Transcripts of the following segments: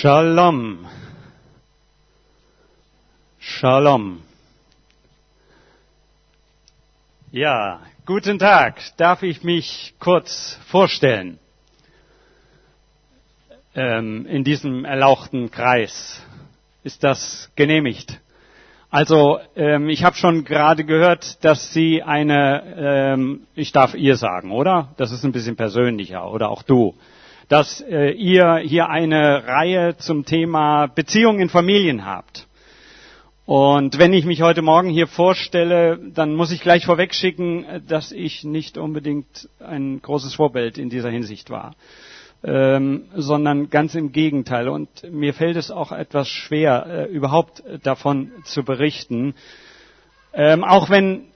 Shalom. Shalom. Ja, guten Tag. Darf ich mich kurz vorstellen? Ähm, in diesem erlauchten Kreis. Ist das genehmigt? Also, ähm, ich habe schon gerade gehört, dass Sie eine, ähm, ich darf ihr sagen, oder? Das ist ein bisschen persönlicher, oder auch du dass äh, ihr hier eine Reihe zum Thema Beziehungen in Familien habt. Und wenn ich mich heute Morgen hier vorstelle, dann muss ich gleich vorwegschicken, dass ich nicht unbedingt ein großes Vorbild in dieser Hinsicht war, ähm, sondern ganz im Gegenteil. Und mir fällt es auch etwas schwer, äh, überhaupt davon zu berichten. Ähm, auch wenn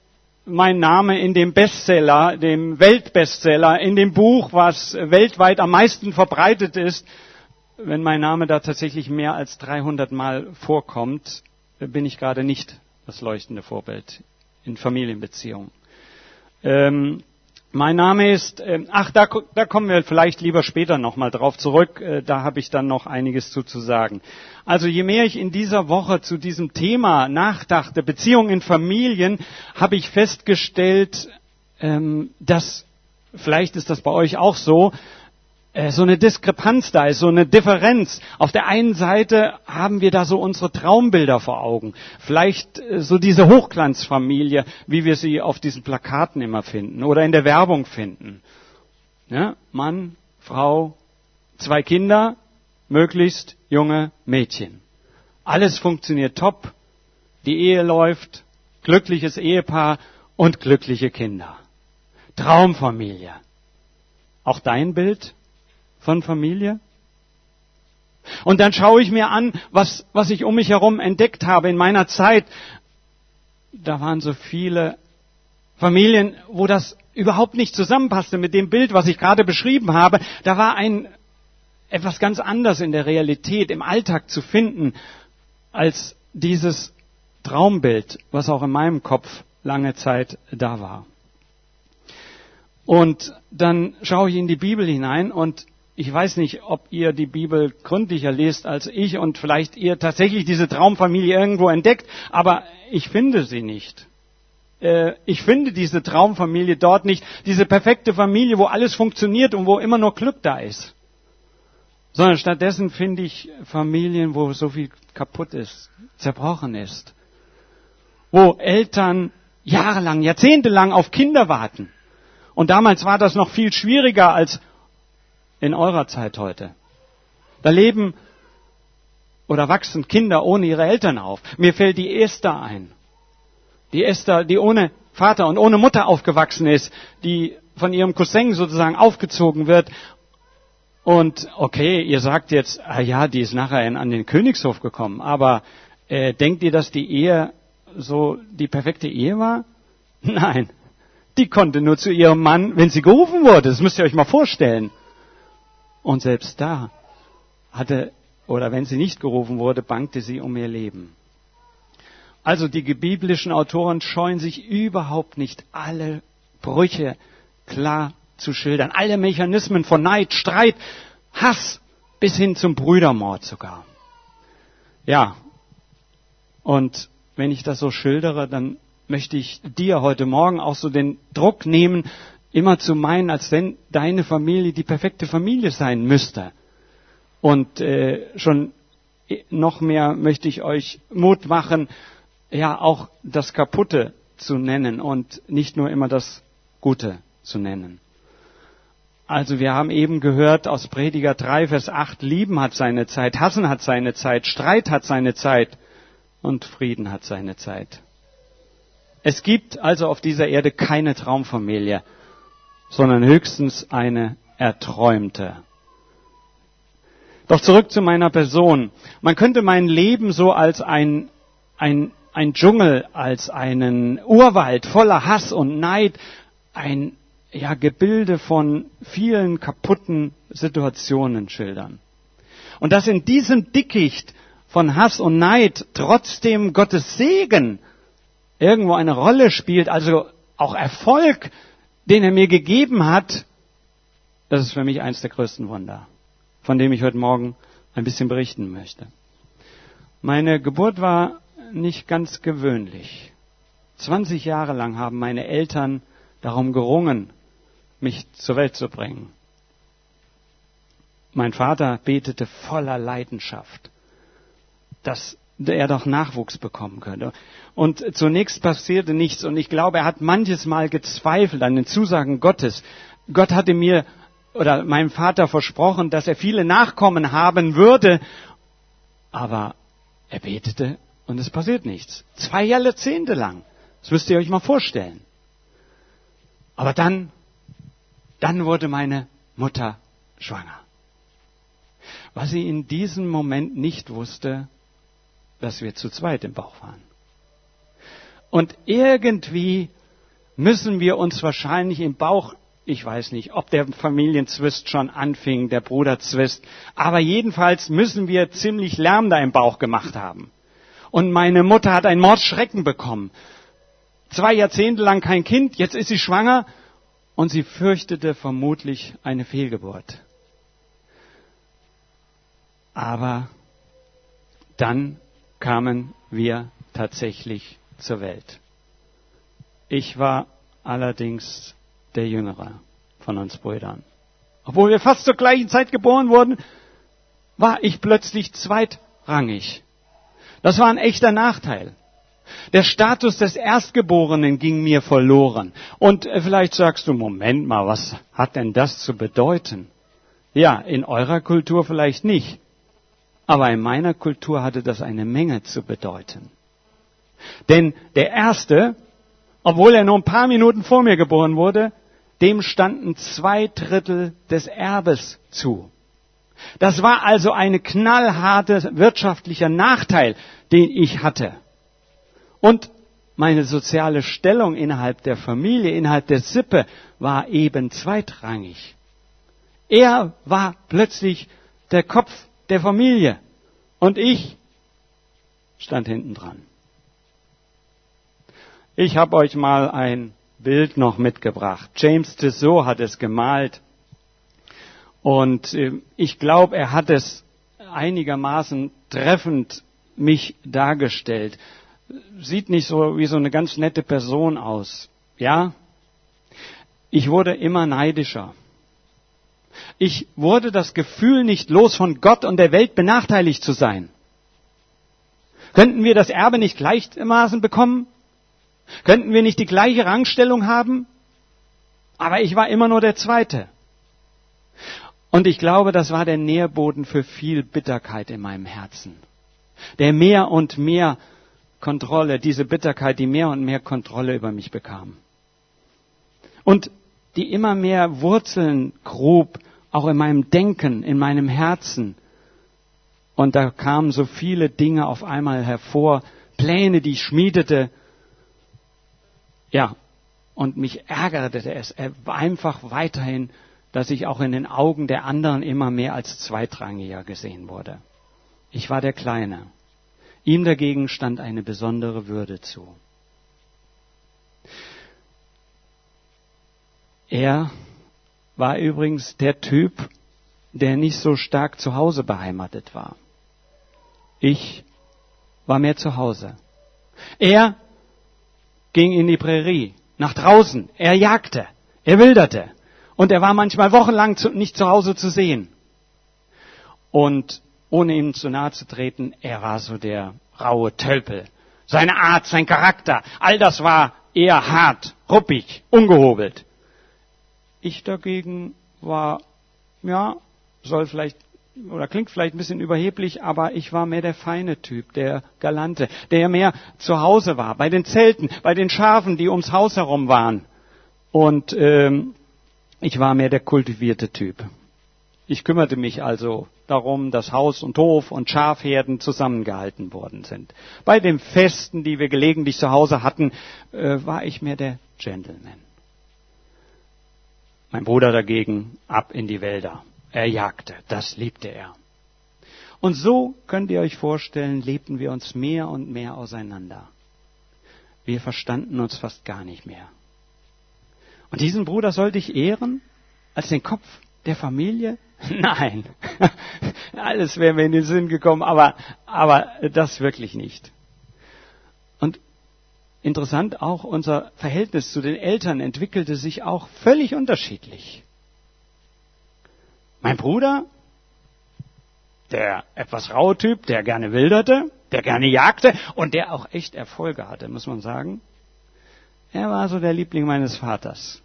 mein Name in dem Bestseller, dem Weltbestseller, in dem Buch, was weltweit am meisten verbreitet ist, wenn mein Name da tatsächlich mehr als 300 Mal vorkommt, bin ich gerade nicht das leuchtende Vorbild in Familienbeziehungen. Ähm, mein Name ist, äh, ach, da, da kommen wir vielleicht lieber später nochmal drauf zurück, äh, da habe ich dann noch einiges zu, zu sagen. Also je mehr ich in dieser Woche zu diesem Thema nachdachte, Beziehungen in Familien, habe ich festgestellt, ähm, dass, vielleicht ist das bei euch auch so, so eine Diskrepanz da ist, so eine Differenz. Auf der einen Seite haben wir da so unsere Traumbilder vor Augen. Vielleicht äh, so diese Hochglanzfamilie, wie wir sie auf diesen Plakaten immer finden oder in der Werbung finden. Ja, Mann, Frau, zwei Kinder, möglichst junge Mädchen. Alles funktioniert top, die Ehe läuft, glückliches Ehepaar und glückliche Kinder. Traumfamilie. Auch dein Bild? Von Familie? Und dann schaue ich mir an, was, was ich um mich herum entdeckt habe in meiner Zeit. Da waren so viele Familien, wo das überhaupt nicht zusammenpasste mit dem Bild, was ich gerade beschrieben habe. Da war ein etwas ganz anderes in der Realität, im Alltag zu finden, als dieses Traumbild, was auch in meinem Kopf lange Zeit da war. Und dann schaue ich in die Bibel hinein und ich weiß nicht, ob ihr die Bibel gründlicher lest als ich und vielleicht ihr tatsächlich diese Traumfamilie irgendwo entdeckt, aber ich finde sie nicht. Äh, ich finde diese Traumfamilie dort nicht, diese perfekte Familie, wo alles funktioniert und wo immer nur Glück da ist. Sondern stattdessen finde ich Familien, wo so viel kaputt ist, zerbrochen ist. Wo Eltern jahrelang, jahrzehntelang auf Kinder warten. Und damals war das noch viel schwieriger als in eurer Zeit heute. Da leben oder wachsen Kinder ohne ihre Eltern auf. Mir fällt die Esther ein. Die Esther, die ohne Vater und ohne Mutter aufgewachsen ist, die von ihrem Cousin sozusagen aufgezogen wird. Und okay, ihr sagt jetzt, ah ja, die ist nachher an den Königshof gekommen, aber äh, denkt ihr, dass die Ehe so die perfekte Ehe war? Nein, die konnte nur zu ihrem Mann, wenn sie gerufen wurde. Das müsst ihr euch mal vorstellen. Und selbst da hatte, oder wenn sie nicht gerufen wurde, bangte sie um ihr Leben. Also die biblischen Autoren scheuen sich überhaupt nicht, alle Brüche klar zu schildern. Alle Mechanismen von Neid, Streit, Hass bis hin zum Brüdermord sogar. Ja, und wenn ich das so schildere, dann möchte ich dir heute Morgen auch so den Druck nehmen, immer zu meinen, als wenn deine Familie die perfekte Familie sein müsste. Und äh, schon noch mehr möchte ich euch Mut machen, ja auch das Kaputte zu nennen und nicht nur immer das Gute zu nennen. Also wir haben eben gehört aus Prediger 3, Vers 8, Lieben hat seine Zeit, Hassen hat seine Zeit, Streit hat seine Zeit und Frieden hat seine Zeit. Es gibt also auf dieser Erde keine Traumfamilie sondern höchstens eine erträumte. Doch zurück zu meiner Person. Man könnte mein Leben so als ein, ein, ein Dschungel, als einen Urwald voller Hass und Neid, ein ja, Gebilde von vielen kaputten Situationen schildern. Und dass in diesem Dickicht von Hass und Neid trotzdem Gottes Segen irgendwo eine Rolle spielt, also auch Erfolg, den er mir gegeben hat, das ist für mich eines der größten Wunder, von dem ich heute Morgen ein bisschen berichten möchte. Meine Geburt war nicht ganz gewöhnlich. 20 Jahre lang haben meine Eltern darum gerungen, mich zur Welt zu bringen. Mein Vater betete voller Leidenschaft, dass er doch Nachwuchs bekommen könnte. Und zunächst passierte nichts und ich glaube, er hat manches Mal gezweifelt an den Zusagen Gottes. Gott hatte mir oder meinem Vater versprochen, dass er viele Nachkommen haben würde, aber er betete und es passiert nichts. Zwei Jahrzehnte lang. Das müsst ihr euch mal vorstellen. Aber dann, dann wurde meine Mutter schwanger. Was sie in diesem Moment nicht wusste, dass wir zu zweit im Bauch waren. Und irgendwie müssen wir uns wahrscheinlich im Bauch, ich weiß nicht, ob der Familienzwist schon anfing, der Bruderzwist, aber jedenfalls müssen wir ziemlich Lärm da im Bauch gemacht haben. Und meine Mutter hat einen Mordschrecken bekommen. Zwei Jahrzehnte lang kein Kind, jetzt ist sie schwanger und sie fürchtete vermutlich eine Fehlgeburt. Aber dann kamen wir tatsächlich zur Welt. Ich war allerdings der Jüngere von uns Brüdern. Obwohl wir fast zur gleichen Zeit geboren wurden, war ich plötzlich zweitrangig. Das war ein echter Nachteil. Der Status des Erstgeborenen ging mir verloren. Und äh, vielleicht sagst du, Moment mal, was hat denn das zu bedeuten? Ja, in eurer Kultur vielleicht nicht. Aber in meiner Kultur hatte das eine Menge zu bedeuten. Denn der Erste, obwohl er nur ein paar Minuten vor mir geboren wurde, dem standen zwei Drittel des Erbes zu. Das war also ein knallharter wirtschaftlicher Nachteil, den ich hatte. Und meine soziale Stellung innerhalb der Familie, innerhalb der Sippe war eben zweitrangig. Er war plötzlich der Kopf der Familie. Und ich stand hinten dran. Ich habe euch mal ein Bild noch mitgebracht. James Tissot hat es gemalt. Und äh, ich glaube, er hat es einigermaßen treffend mich dargestellt. Sieht nicht so wie so eine ganz nette Person aus. Ja? Ich wurde immer neidischer. Ich wurde das Gefühl nicht los, von Gott und der Welt benachteiligt zu sein. Könnten wir das Erbe nicht gleichermaßen bekommen? Könnten wir nicht die gleiche Rangstellung haben? Aber ich war immer nur der Zweite. Und ich glaube, das war der Nährboden für viel Bitterkeit in meinem Herzen. Der mehr und mehr Kontrolle, diese Bitterkeit, die mehr und mehr Kontrolle über mich bekam. Und die immer mehr Wurzeln grub auch in meinem Denken, in meinem Herzen. Und da kamen so viele Dinge auf einmal hervor, Pläne, die ich schmiedete. Ja, und mich ärgerte es einfach weiterhin, dass ich auch in den Augen der anderen immer mehr als zweitrangiger gesehen wurde. Ich war der Kleine. Ihm dagegen stand eine besondere Würde zu. Er war übrigens der Typ, der nicht so stark zu Hause beheimatet war. Ich war mehr zu Hause. Er ging in die Prärie, nach draußen, er jagte, er wilderte und er war manchmal wochenlang nicht zu Hause zu sehen. Und ohne ihm zu nahe zu treten, er war so der raue Tölpel. Seine Art, sein Charakter, all das war eher hart, ruppig, ungehobelt. Ich dagegen war, ja, soll vielleicht oder klingt vielleicht ein bisschen überheblich, aber ich war mehr der feine Typ, der Galante, der mehr zu Hause war, bei den Zelten, bei den Schafen, die ums Haus herum waren. Und ähm, ich war mehr der kultivierte Typ. Ich kümmerte mich also darum, dass Haus und Hof und Schafherden zusammengehalten worden sind. Bei den Festen, die wir gelegentlich zu Hause hatten, äh, war ich mehr der Gentleman. Mein Bruder dagegen ab in die Wälder. Er jagte, das liebte er. Und so könnt ihr euch vorstellen, lebten wir uns mehr und mehr auseinander. Wir verstanden uns fast gar nicht mehr. Und diesen Bruder sollte ich ehren als den Kopf der Familie? Nein, alles wäre mir in den Sinn gekommen, aber, aber das wirklich nicht. Interessant auch, unser Verhältnis zu den Eltern entwickelte sich auch völlig unterschiedlich. Mein Bruder, der etwas raue Typ, der gerne wilderte, der gerne jagte und der auch echt Erfolge hatte, muss man sagen. Er war so der Liebling meines Vaters.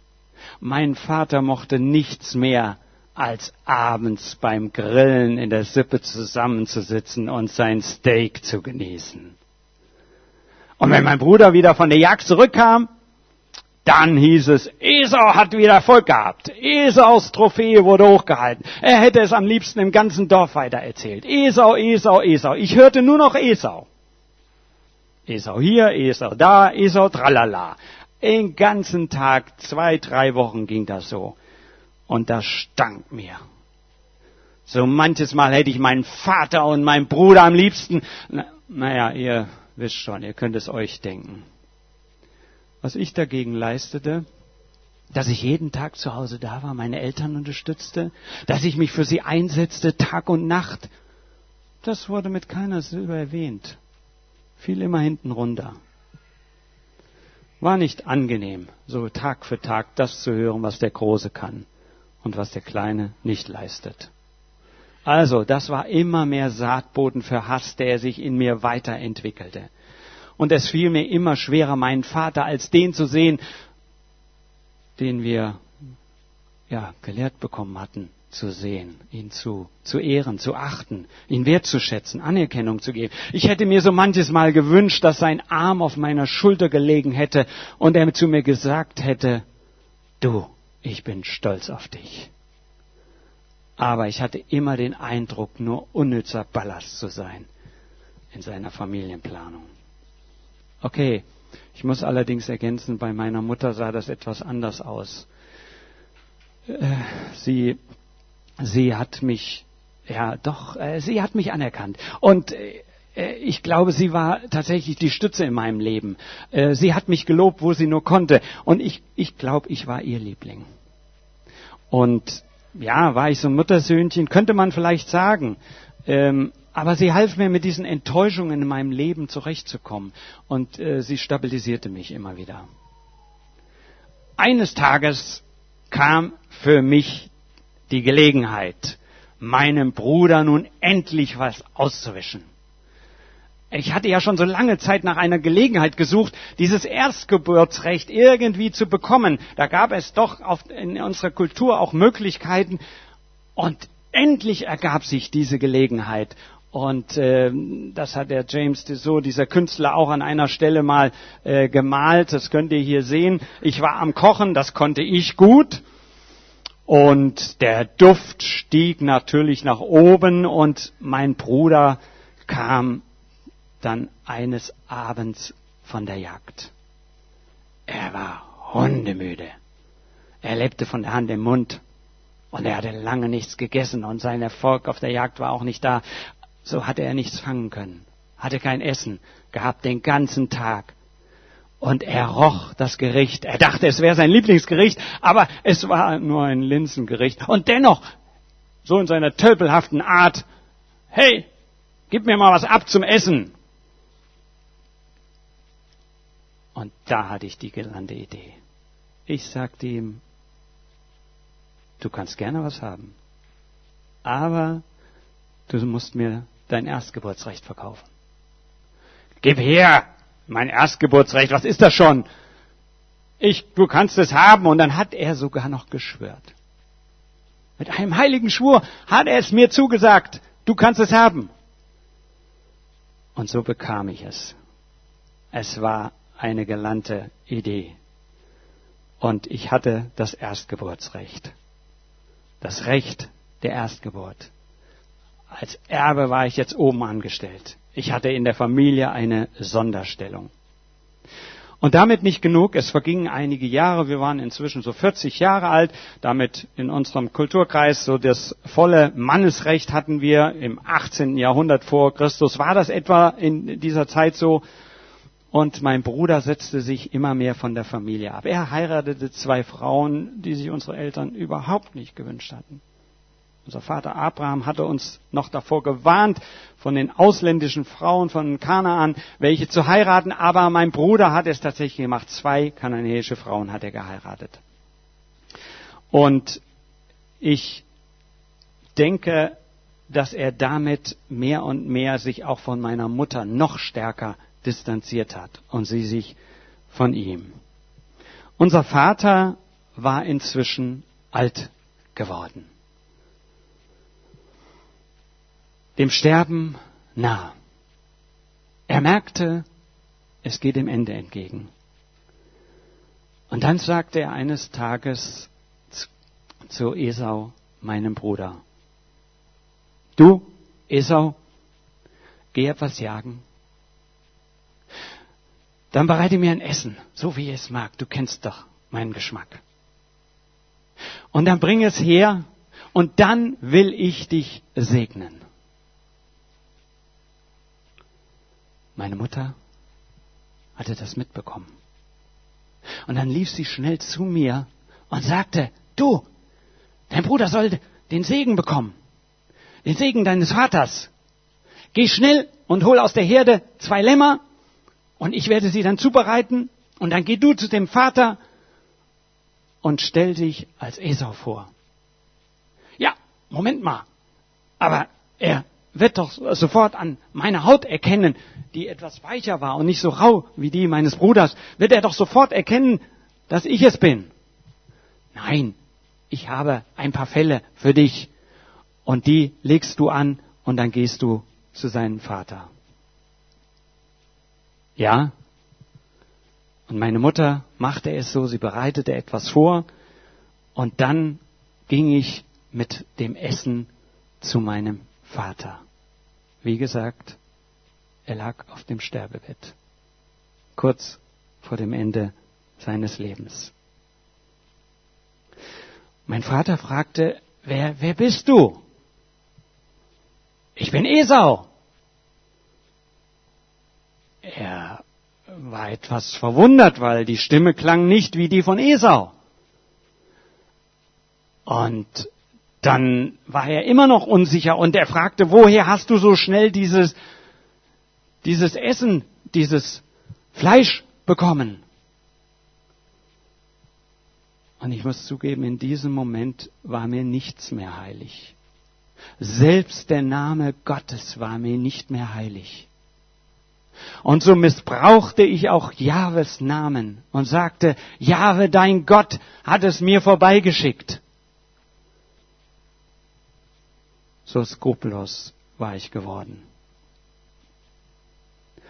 Mein Vater mochte nichts mehr als abends beim Grillen in der Sippe zusammenzusitzen und sein Steak zu genießen. Und wenn mein Bruder wieder von der Jagd zurückkam, dann hieß es, Esau hat wieder Erfolg gehabt. Esaus Trophäe wurde hochgehalten. Er hätte es am liebsten im ganzen Dorf weiter erzählt. Esau, Esau, Esau. Ich hörte nur noch Esau. Esau hier, Esau da, Esau tralala. Den ganzen Tag, zwei, drei Wochen ging das so. Und das stank mir. So manches Mal hätte ich meinen Vater und meinen Bruder am liebsten. Na, naja, ihr wisst schon, ihr könnt es euch denken. Was ich dagegen leistete, dass ich jeden Tag zu Hause da war, meine Eltern unterstützte, dass ich mich für sie einsetzte, Tag und Nacht, das wurde mit keiner Silbe erwähnt. Fiel immer hinten runter. War nicht angenehm, so Tag für Tag das zu hören, was der Große kann und was der Kleine nicht leistet. Also, das war immer mehr Saatboden für Hass, der sich in mir weiterentwickelte. Und es fiel mir immer schwerer, meinen Vater als den zu sehen, den wir ja gelehrt bekommen hatten zu sehen, ihn zu, zu ehren, zu achten, ihn wertzuschätzen, Anerkennung zu geben. Ich hätte mir so manches Mal gewünscht, dass sein Arm auf meiner Schulter gelegen hätte und er zu mir gesagt hätte, du, ich bin stolz auf dich. Aber ich hatte immer den Eindruck, nur unnützer Ballast zu sein in seiner Familienplanung. Okay, ich muss allerdings ergänzen, bei meiner Mutter sah das etwas anders aus. Äh, sie, sie hat mich, ja doch, äh, sie hat mich anerkannt. Und äh, ich glaube, sie war tatsächlich die Stütze in meinem Leben. Sie hat mich gelobt, wo sie nur konnte. Und ich, ich glaube, ich war ihr Liebling. Und ja, war ich so ein Muttersöhnchen, könnte man vielleicht sagen. Ähm, aber sie half mir mit diesen Enttäuschungen in meinem Leben zurechtzukommen und äh, sie stabilisierte mich immer wieder. Eines Tages kam für mich die Gelegenheit, meinem Bruder nun endlich was auszuwischen. Ich hatte ja schon so lange Zeit nach einer Gelegenheit gesucht, dieses Erstgeburtsrecht irgendwie zu bekommen. Da gab es doch in unserer Kultur auch Möglichkeiten. Und endlich ergab sich diese Gelegenheit. Und äh, das hat der James Tissot, dieser Künstler, auch an einer Stelle mal äh, gemalt. Das könnt ihr hier sehen. Ich war am Kochen, das konnte ich gut. Und der Duft stieg natürlich nach oben und mein Bruder kam dann eines Abends von der Jagd. Er war hundemüde. Er lebte von der Hand im Mund. Und er hatte lange nichts gegessen und sein Erfolg auf der Jagd war auch nicht da. So hatte er nichts fangen können, hatte kein Essen gehabt den ganzen Tag. Und er roch das Gericht. Er dachte, es wäre sein Lieblingsgericht, aber es war nur ein Linsengericht. Und dennoch, so in seiner tölpelhaften Art, hey, gib mir mal was ab zum Essen. Und da hatte ich die gelande Idee. Ich sagte ihm, du kannst gerne was haben, aber du musst mir dein Erstgeburtsrecht verkaufen. Gib her, mein Erstgeburtsrecht, was ist das schon? Ich, du kannst es haben. Und dann hat er sogar noch geschwört. Mit einem heiligen Schwur hat er es mir zugesagt, du kannst es haben. Und so bekam ich es. Es war eine galante Idee. Und ich hatte das Erstgeburtsrecht. Das Recht der Erstgeburt. Als Erbe war ich jetzt oben angestellt. Ich hatte in der Familie eine Sonderstellung. Und damit nicht genug. Es vergingen einige Jahre. Wir waren inzwischen so 40 Jahre alt. Damit in unserem Kulturkreis so das volle Mannesrecht hatten wir im 18. Jahrhundert vor Christus. War das etwa in dieser Zeit so? Und mein Bruder setzte sich immer mehr von der Familie ab. Er heiratete zwei Frauen, die sich unsere Eltern überhaupt nicht gewünscht hatten. unser Vater Abraham hatte uns noch davor gewarnt, von den ausländischen Frauen von Kanaan, welche zu heiraten, aber mein Bruder hat es tatsächlich gemacht. Zwei kananäische Frauen hat er geheiratet. Und ich denke, dass er damit mehr und mehr sich auch von meiner Mutter noch stärker distanziert hat und sie sich von ihm. Unser Vater war inzwischen alt geworden. Dem Sterben nah. Er merkte, es geht dem Ende entgegen. Und dann sagte er eines Tages zu Esau, meinem Bruder, du, Esau, geh etwas jagen. Dann bereite mir ein Essen, so wie ich es mag. Du kennst doch meinen Geschmack. Und dann bring es her und dann will ich dich segnen. Meine Mutter hatte das mitbekommen. Und dann lief sie schnell zu mir und sagte, du, dein Bruder soll den Segen bekommen. Den Segen deines Vaters. Geh schnell und hol aus der Herde zwei Lämmer und ich werde sie dann zubereiten und dann geh du zu dem Vater und stell dich als Esau vor. Ja, Moment mal. Aber er wird doch sofort an meiner Haut erkennen, die etwas weicher war und nicht so rau wie die meines Bruders, wird er doch sofort erkennen, dass ich es bin. Nein, ich habe ein paar Fälle für dich und die legst du an und dann gehst du zu seinem Vater. Ja, und meine Mutter machte es so, sie bereitete etwas vor und dann ging ich mit dem Essen zu meinem Vater. Wie gesagt, er lag auf dem Sterbebett, kurz vor dem Ende seines Lebens. Mein Vater fragte, wer, wer bist du? Ich bin Esau. Er war etwas verwundert, weil die Stimme klang nicht wie die von Esau. Und dann war er immer noch unsicher und er fragte, woher hast du so schnell dieses, dieses Essen, dieses Fleisch bekommen? Und ich muss zugeben, in diesem Moment war mir nichts mehr heilig. Selbst der Name Gottes war mir nicht mehr heilig. Und so missbrauchte ich auch Jahres Namen und sagte, Jahwe, dein Gott hat es mir vorbeigeschickt. so skrupellos war ich geworden.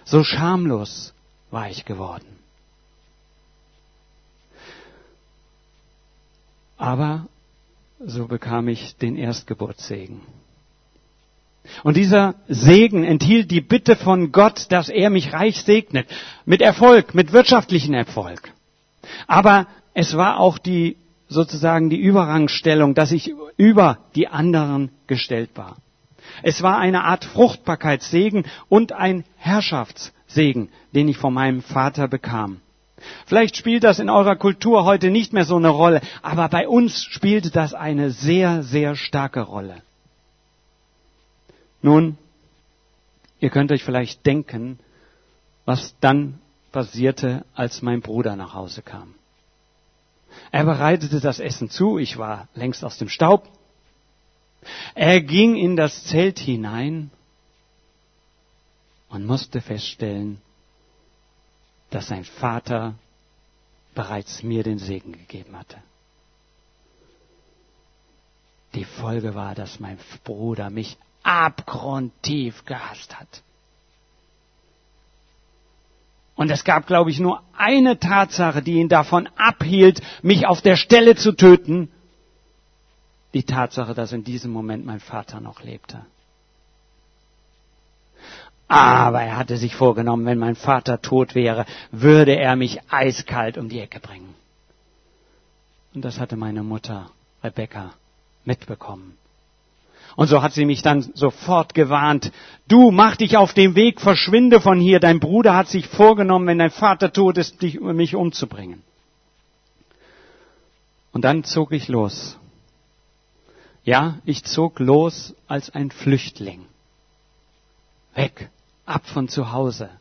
So schamlos war ich geworden. Aber so bekam ich den Erstgeburtssegen. Und dieser Segen enthielt die Bitte von Gott, dass er mich reich segnet, mit Erfolg, mit wirtschaftlichen Erfolg. Aber es war auch die sozusagen die Überrangstellung, dass ich über die anderen gestellt war. Es war eine Art Fruchtbarkeitssegen und ein Herrschaftssegen, den ich von meinem Vater bekam. Vielleicht spielt das in eurer Kultur heute nicht mehr so eine Rolle, aber bei uns spielte das eine sehr, sehr starke Rolle. Nun, ihr könnt euch vielleicht denken, was dann passierte, als mein Bruder nach Hause kam. Er bereitete das Essen zu, ich war längst aus dem Staub. Er ging in das Zelt hinein und musste feststellen, dass sein Vater bereits mir den Segen gegeben hatte. Die Folge war, dass mein Bruder mich abgrundtief gehasst hat. Und es gab, glaube ich, nur eine Tatsache, die ihn davon abhielt, mich auf der Stelle zu töten. Die Tatsache, dass in diesem Moment mein Vater noch lebte. Aber er hatte sich vorgenommen, wenn mein Vater tot wäre, würde er mich eiskalt um die Ecke bringen. Und das hatte meine Mutter, Rebecca, mitbekommen. Und so hat sie mich dann sofort gewarnt. Du, mach dich auf den Weg, verschwinde von hier. Dein Bruder hat sich vorgenommen, wenn dein Vater tot ist, dich, mich umzubringen. Und dann zog ich los. Ja, ich zog los als ein Flüchtling. Weg, ab von zu Hause.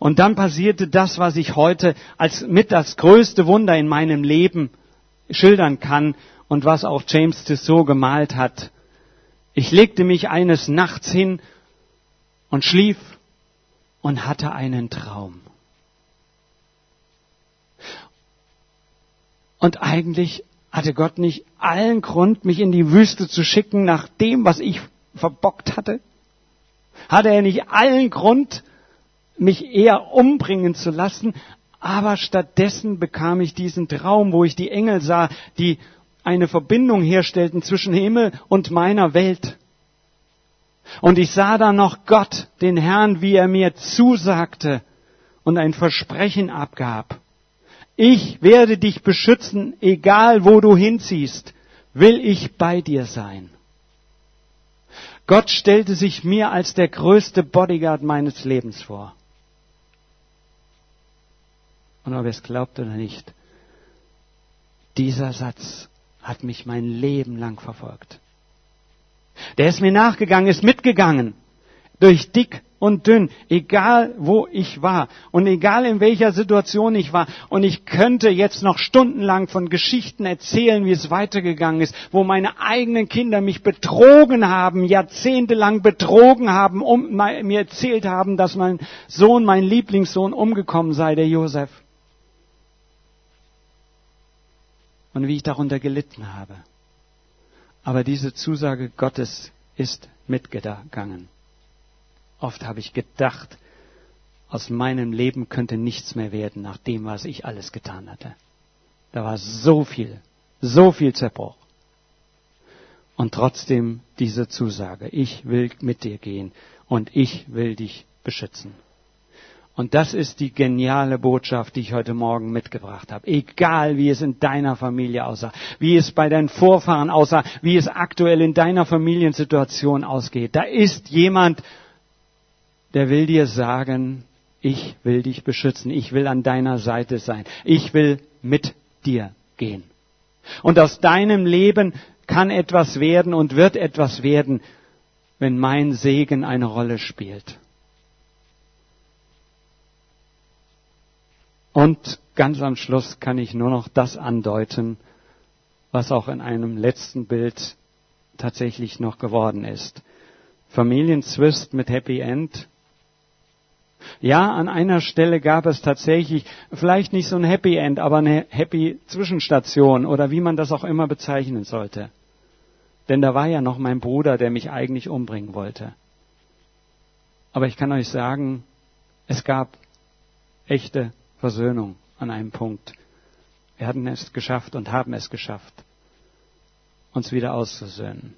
Und dann passierte das, was ich heute als mit das größte Wunder in meinem Leben schildern kann und was auch James Tissot gemalt hat. Ich legte mich eines Nachts hin und schlief und hatte einen Traum. Und eigentlich hatte Gott nicht allen Grund, mich in die Wüste zu schicken nach dem, was ich verbockt hatte? Hatte er nicht allen Grund, mich eher umbringen zu lassen, aber stattdessen bekam ich diesen Traum, wo ich die Engel sah, die eine Verbindung herstellten zwischen Himmel und meiner Welt. Und ich sah da noch Gott, den Herrn, wie er mir zusagte und ein Versprechen abgab. Ich werde dich beschützen, egal wo du hinziehst, will ich bei dir sein. Gott stellte sich mir als der größte Bodyguard meines Lebens vor. Und ob ihr es glaubt oder nicht, dieser Satz hat mich mein Leben lang verfolgt. Der ist mir nachgegangen, ist mitgegangen. Durch dick und dünn, egal wo ich war und egal in welcher Situation ich war. Und ich könnte jetzt noch stundenlang von Geschichten erzählen, wie es weitergegangen ist, wo meine eigenen Kinder mich betrogen haben, jahrzehntelang betrogen haben, um, mir erzählt haben, dass mein Sohn, mein Lieblingssohn umgekommen sei, der Josef. Und wie ich darunter gelitten habe. Aber diese Zusage Gottes ist mitgegangen. Oft habe ich gedacht, aus meinem Leben könnte nichts mehr werden nach dem, was ich alles getan hatte. Da war so viel, so viel Zerbruch. Und trotzdem diese Zusage, ich will mit dir gehen und ich will dich beschützen. Und das ist die geniale Botschaft, die ich heute Morgen mitgebracht habe. Egal, wie es in deiner Familie aussah, wie es bei deinen Vorfahren aussah, wie es aktuell in deiner Familiensituation ausgeht, da ist jemand, der will dir sagen, ich will dich beschützen, ich will an deiner Seite sein, ich will mit dir gehen. Und aus deinem Leben kann etwas werden und wird etwas werden, wenn mein Segen eine Rolle spielt. Und ganz am Schluss kann ich nur noch das andeuten, was auch in einem letzten Bild tatsächlich noch geworden ist. Familienzwist mit Happy End. Ja, an einer Stelle gab es tatsächlich vielleicht nicht so ein Happy End, aber eine Happy Zwischenstation oder wie man das auch immer bezeichnen sollte. Denn da war ja noch mein Bruder, der mich eigentlich umbringen wollte. Aber ich kann euch sagen, es gab echte Versöhnung an einem Punkt. Wir hatten es geschafft und haben es geschafft, uns wieder auszusöhnen.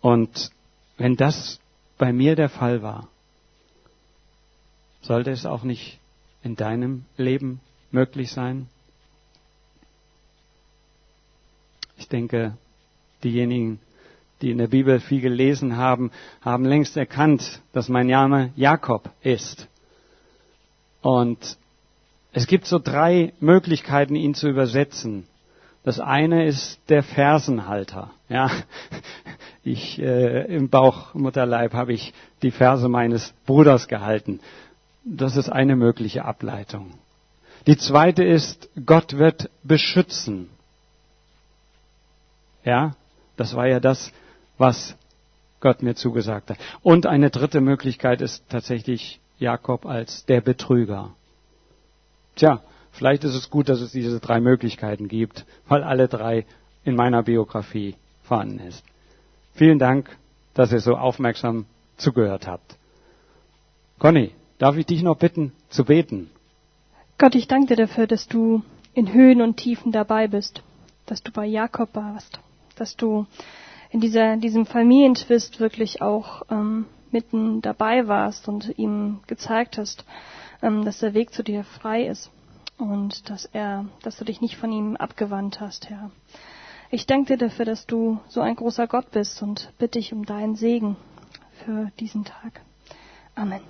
Und wenn das bei mir der Fall war, sollte es auch nicht in deinem Leben möglich sein? Ich denke, diejenigen, die in der Bibel viel gelesen haben, haben längst erkannt, dass mein Name Jakob ist. Und es gibt so drei Möglichkeiten, ihn zu übersetzen. Das eine ist der Fersenhalter. Ja, ich äh, im Bauchmutterleib habe ich die Verse meines Bruders gehalten. Das ist eine mögliche Ableitung. Die zweite ist, Gott wird beschützen. Ja, das war ja das, was Gott mir zugesagt hat. Und eine dritte Möglichkeit ist tatsächlich Jakob als der Betrüger. Tja, vielleicht ist es gut, dass es diese drei Möglichkeiten gibt, weil alle drei in meiner Biografie vorhanden ist. Vielen Dank, dass ihr so aufmerksam zugehört habt. Conny, darf ich dich noch bitten zu beten? Gott, ich danke dir dafür, dass du in Höhen und Tiefen dabei bist, dass du bei Jakob warst, dass du in dieser, diesem Familientwist wirklich auch ähm, mitten dabei warst und ihm gezeigt hast, ähm, dass der Weg zu dir frei ist und dass er, dass du dich nicht von ihm abgewandt hast, Herr. Ich danke dir dafür, dass du so ein großer Gott bist und bitte dich um deinen Segen für diesen Tag. Amen.